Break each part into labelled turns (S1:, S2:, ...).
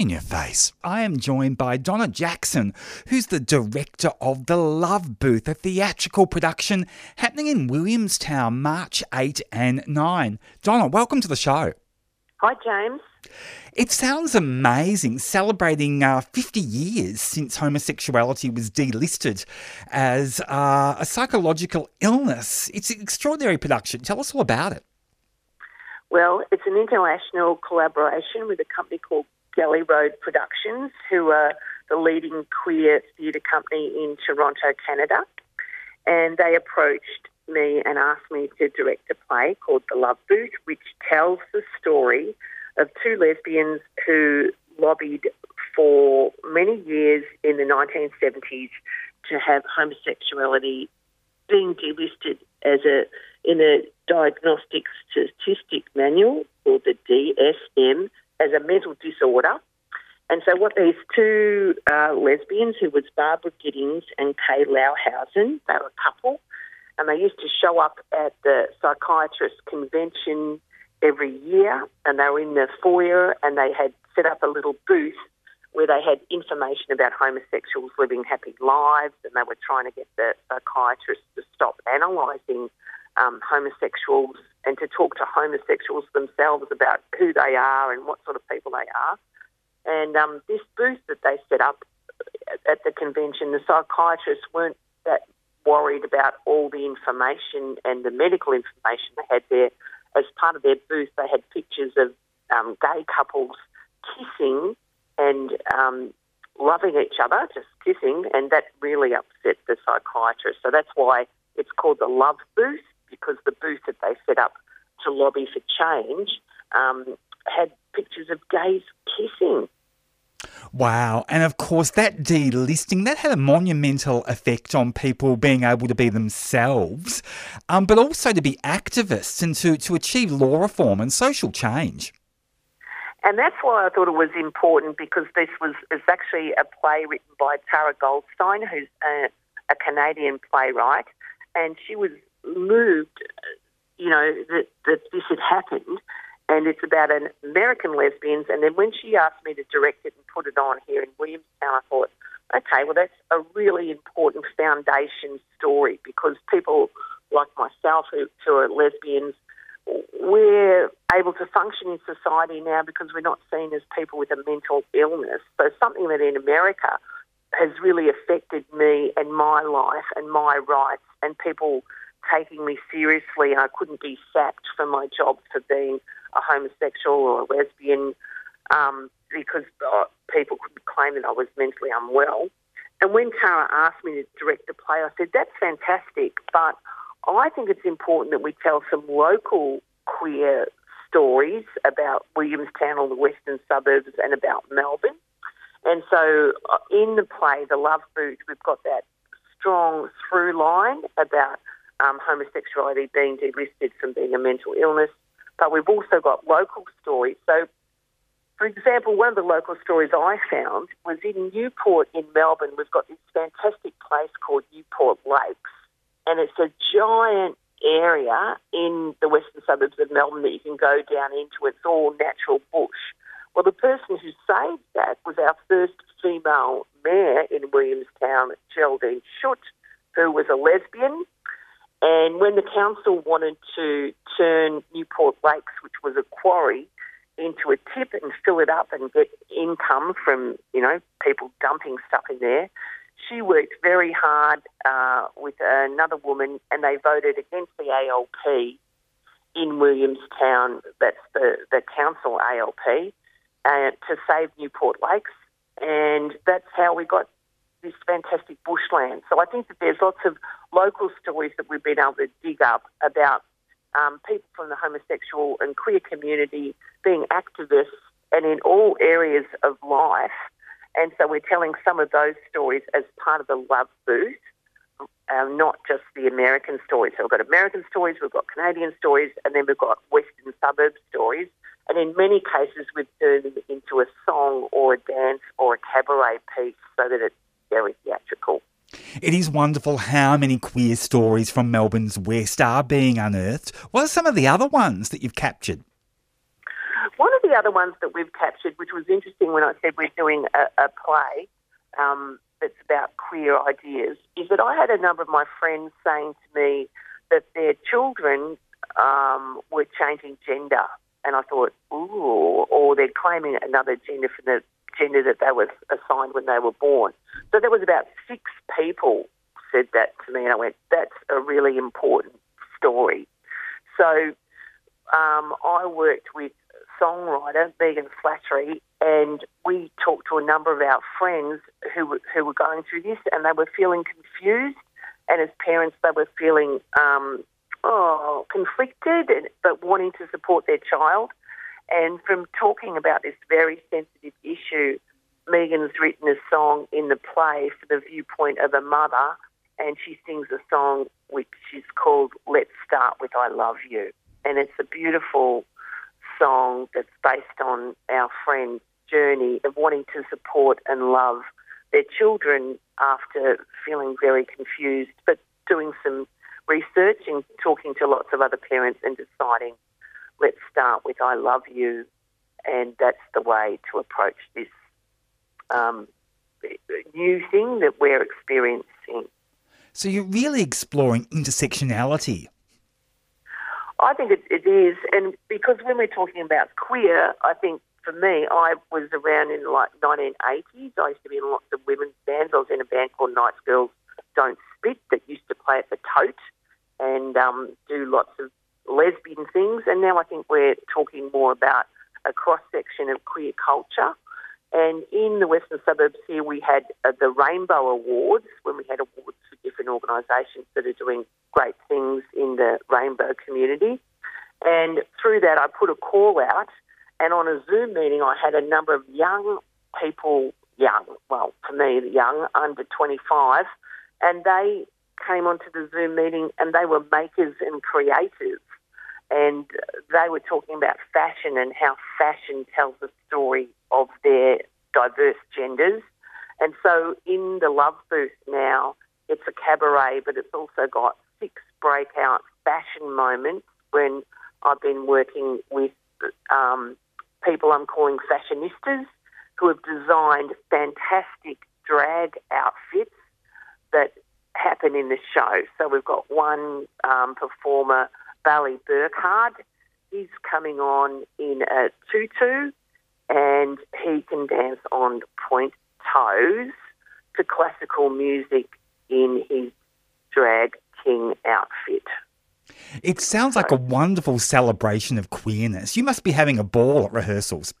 S1: in your face. I am joined by Donna Jackson, who's the director of The Love Booth, a theatrical production happening in Williamstown March 8 and 9. Donna, welcome to the show.
S2: Hi, James.
S1: It sounds amazing, celebrating uh, 50 years since homosexuality was delisted as uh, a psychological illness. It's an extraordinary production. Tell us all about it.
S2: Well, it's an international collaboration with a company called Gailey Road Productions, who are the leading queer theatre company in Toronto, Canada. And they approached me and asked me to direct a play called The Love Booth, which tells the story of two lesbians who lobbied for many years in the 1970s to have homosexuality being delisted as a in a diagnostic statistic manual called the DSM as a mental disorder. And so, what these two uh, lesbians, who was Barbara Gittings and Kay Lahusen, they were a couple, and they used to show up at the psychiatrist convention every year, and they were in the foyer, and they had set up a little booth where they had information about homosexuals living happy lives, and they were trying to get the psychiatrists to stop analysing um, homosexuals and to talk to homosexuals themselves about who they are and what sort of people they are. And um, this booth that they set up at the convention, the psychiatrists weren't that worried about all the information and the medical information they had there. As part of their booth, they had pictures of um, gay couples kissing and um, loving each other, just kissing, and that really upset the psychiatrist. So that's why it's called the Love Booth because the booth that they set up to lobby for change um, had pictures of gays kissing.
S1: Wow. And of course, that delisting, that had a monumental effect on people being able to be themselves, um, but also to be activists and to, to achieve law reform and social change.
S2: And that's why I thought it was important because this was is actually a play written by Tara Goldstein, who's a, a Canadian playwright, and she was moved, you know, that, that this had happened. And it's about an American lesbians. And then when she asked me to direct it and put it on here in Williamstown, I thought, okay, well, that's a really important foundation story because people like myself who, who are lesbians, we're able to function in society now because we're not seen as people with a mental illness. So something that in America has really affected me and my life and my rights and people taking me seriously, and I couldn't be sacked from my job for being a homosexual or a lesbian um, because uh, people could claim that I was mentally unwell. And when Tara asked me to direct the play, I said, that's fantastic, but I think it's important that we tell some local queer stories about Williamstown or the western suburbs and about Melbourne. And so uh, in the play, The Love Booth, we've got that strong through line about um, homosexuality being delisted from being a mental illness. But we've also got local stories. So, for example, one of the local stories I found was in Newport in Melbourne. We've got this fantastic place called Newport Lakes, and it's a giant area in the western suburbs of Melbourne that you can go down into. It's all natural bush. Well, the person who saved that was our first female mayor in Williamstown, Geraldine Schutt, who was a lesbian and when the council wanted to turn Newport Lakes, which was a quarry, into a tip and fill it up and get income from, you know, people dumping stuff in there, she worked very hard uh, with another woman and they voted against the ALP in Williamstown, that's the, the council ALP, uh, to save Newport Lakes. And that's how we got this fantastic bushland. So I think that there's lots of local stories that we've been able to dig up about um, people from the homosexual and queer community being activists and in all areas of life. And so we're telling some of those stories as part of the Love Booth, um, not just the American stories. So we've got American stories, we've got Canadian stories, and then we've got Western suburb stories. And in many cases, we've turned them into a song or a dance or a cabaret piece so that it's very theatrical.
S1: It is wonderful how many queer stories from Melbourne's West are being unearthed. What are some of the other ones that you've captured?
S2: One of the other ones that we've captured, which was interesting when I said we're doing a, a play um, that's about queer ideas, is that I had a number of my friends saying to me that their children um, were changing gender. And I thought, ooh, or they're claiming another gender for the gender that they were assigned when they were born. So there was about six people said that to me, and I went, that's a really important story. So um, I worked with songwriter Megan Flattery, and we talked to a number of our friends who who were going through this, and they were feeling confused, and as parents, they were feeling um, oh conflicted, but wanting to support their child. And from talking about this very sensitive issue, Megan's written a song in the play for the viewpoint of a mother, and she sings a song which is called "Let's Start with I Love You," and it's a beautiful song that's based on our friend's journey of wanting to support and love their children after feeling very confused, but doing some research and talking to lots of other parents and deciding, let's start with I love you. And that's the way to approach this um, new thing that we're experiencing.
S1: So you're really exploring intersectionality
S2: I think it, it is, and because when we're talking about queer, I think for me, I was around in like 1980s. I used to be in lots of women's bands. I was in a band called Nice Girls Don't Spit that used to play at the Tote and um, do lots of lesbian things. And now I think we're talking more about a cross section of queer culture. And in the Western suburbs here, we had uh, the Rainbow Awards when we had awards for different organisations that are doing great things in the rainbow community. And through that, I put a call out. And on a Zoom meeting, I had a number of young people, young, well, for me, young, under 25, and they came onto the Zoom meeting and they were makers and creators. And they were talking about fashion and how fashion tells a story of their diverse genders. And so in the Love Booth now, it's a cabaret, but it's also got six breakout fashion moments when I've been working with um, people I'm calling fashionistas who have designed fantastic drag outfits that happen in the show. So we've got one um, performer, Bally Burkhard. He's coming on in a tutu and he can dance on point toes to classical music in his drag king outfit.
S1: It sounds like a wonderful celebration of queerness. You must be having a ball at rehearsals.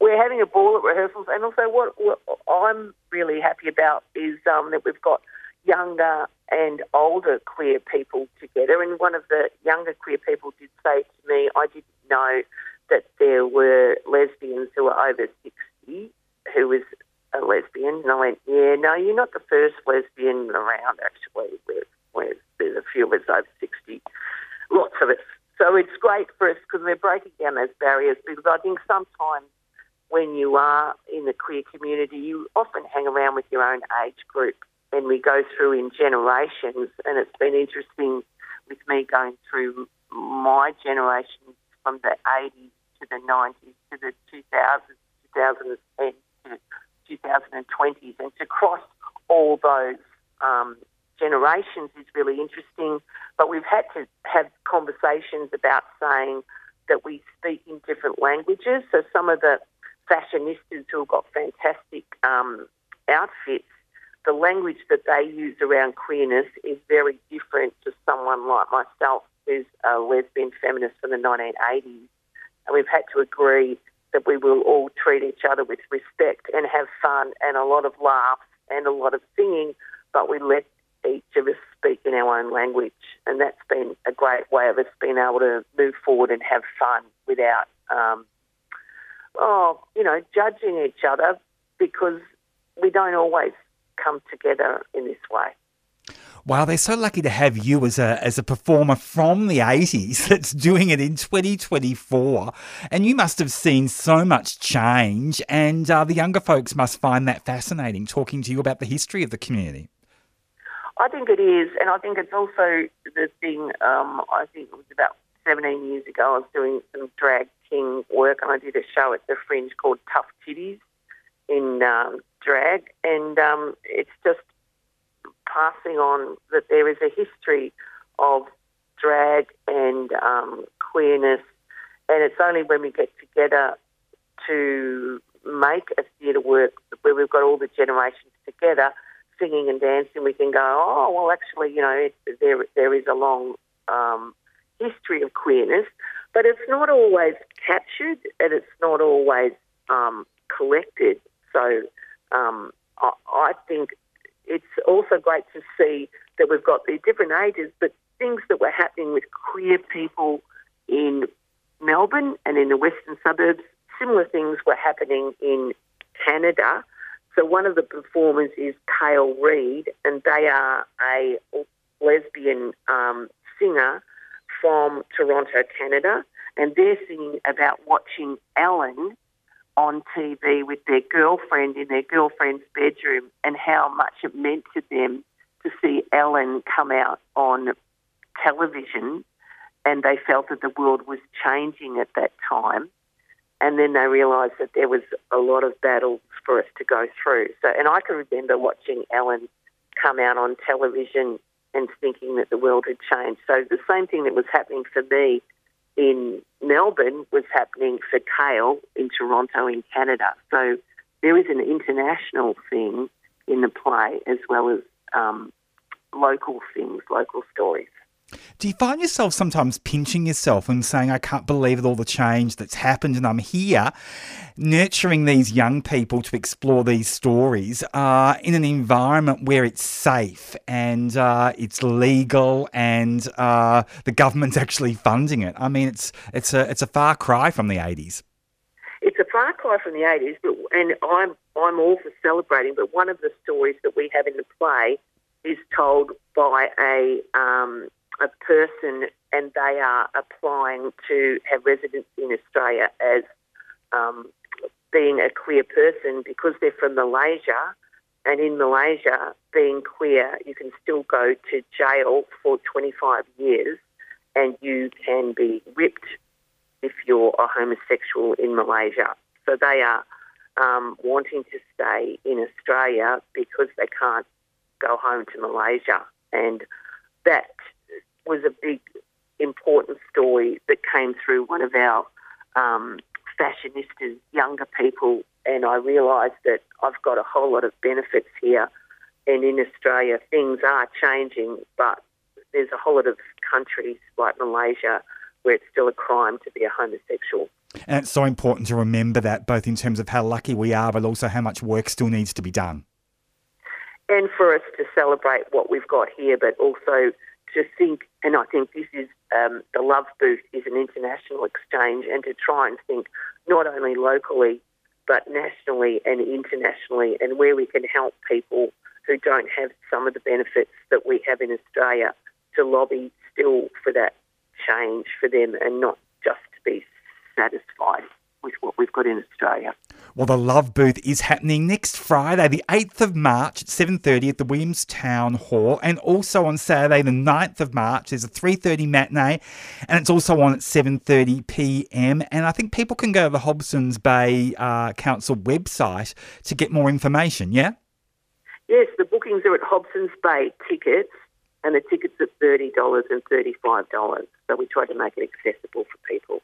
S2: We're having a ball at rehearsals, and also what, what I'm really happy about is um, that we've got younger and older queer people together. And one of the younger queer people did say to me, I didn't know that there were lesbians who were over 60 who was a lesbian. And I went, yeah, no, you're not the first lesbian around, actually. We're, we're, there's a few of us over 60, lots of us. So it's great for us because we're breaking down those barriers because I think sometimes when you are in the queer community, you often hang around with your own age group and we go through in generations. And it's been interesting with me going through my generation from the 80s to the 90s to the 2000s, 2010 to 2020s, and to cross all those um, generations is really interesting. But we've had to have conversations about saying that we speak in different languages. So some of the fashionistas who have got fantastic um, outfits, the language that they use around queerness is very different to someone like myself who's a lesbian feminist from the 1980s and we've had to agree that we will all treat each other with respect and have fun and a lot of laughs and a lot of singing, but we let each of us speak in our own language. And that's been a great way of us being able to move forward and have fun without, um, oh, you know, judging each other because we don't always come together in this way.
S1: Wow, they're so lucky to have you as a as a performer from the 80s that's doing it in 2024. And you must have seen so much change, and uh, the younger folks must find that fascinating talking to you about the history of the community.
S2: I think it is, and I think it's also the thing. Um, I think it was about 17 years ago. I was doing some drag king work, and I did a show at the Fringe called Tough Titties in um, drag, and um, it's just passing on that there is a history of drag and um, queerness, and it's only when we get together to make a theatre work where we've got all the generations together singing and dancing, we can go, oh, well, actually, you know, there there is a long um, history of queerness, but it's not always captured and it's not always um, collected. So um, I, I think it's also great to see that we've got the different ages, but things that were happening with queer people in Melbourne and in the western suburbs, similar things were happening in Canada. So one of the performers is Kale Reid, and they are a lesbian um, singer from Toronto, Canada, and they're singing about watching Ellen on TV with their girlfriend in their girlfriend's bedroom and how much it meant to them to see Ellen come out on television and they felt that the world was changing at that time. And then they realised that there was a lot of battles for us to go through. So, and I can remember watching Ellen come out on television and thinking that the world had changed. So the same thing that was happening for me in Melbourne was happening for Kale in Toronto in Canada. So there is an international thing in the play as well as um, local things, local stories.
S1: Do you find yourself sometimes pinching yourself and saying, I can't believe all the change that's happened, and I'm here nurturing these young people to explore these stories uh, in an environment where it's safe and uh, it's legal and uh, the government's actually funding it? I mean, it's, it's, a, it's a far cry from the 80s.
S2: It's a far cry from the 80s, but, and I'm, I'm all for celebrating, but one of the stories that we have in the play is told by a um, a person and they are applying to have residency in Australia as um, being a queer person because they're from Malaysia. And in Malaysia, being queer, you can still go to jail for 25 years and you can be whipped if you're a homosexual in Malaysia. So they are um, wanting to stay in Australia because they can't go home to Malaysia. And that was a big, important story that came through one of our um, fashionistas, younger people, and I realised that I've got a whole lot of benefits here. And in Australia, things are changing, but there's a whole lot of countries like Malaysia where it's still a crime to be a homosexual.
S1: And it's so important to remember that, both in terms of how lucky we are, but also how much work still needs to be done.
S2: And for us to celebrate what we've got here, but also to think, and I think this is um, the Love Booth is an international exchange, and to try and think not only locally but nationally and internationally, and where we can help people who don't have some of the benefits that we have in Australia to lobby still for that change for them and not just to be satisfied with what we've got in Australia.
S1: Well, the Love Booth is happening next Friday, the 8th of March at 7.30 at the Williamstown Hall. And also on Saturday, the 9th of March, there's a 3.30 matinee. And it's also on at 7.30pm. And I think people can go to the Hobsons Bay uh, Council website to get more information, yeah?
S2: Yes, the bookings are at Hobsons Bay Tickets. And the tickets are $30 and $35. So we try to make it accessible for people.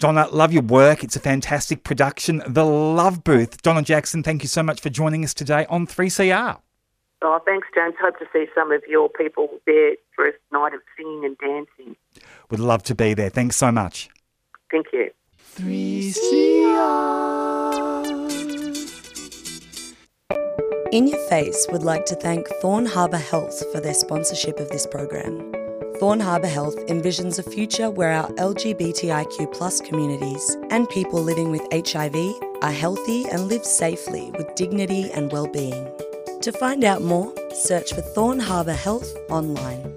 S1: Donna, love your work. It's a fantastic production. The Love Booth. Donna Jackson, thank you so much for joining us today on 3CR.
S2: Oh, thanks, James. Hope to see some of your people there for a night of singing and dancing.
S1: Would love to be there. Thanks so much.
S2: Thank you.
S1: 3CR.
S3: In Your Face would like to thank Thorn Harbour Health for their sponsorship of this program. Thorn Harbour Health envisions a future where our LGBTIQ communities and people living with HIV are healthy and live safely with dignity and well-being. To find out more, search for Thorn Harbour Health online.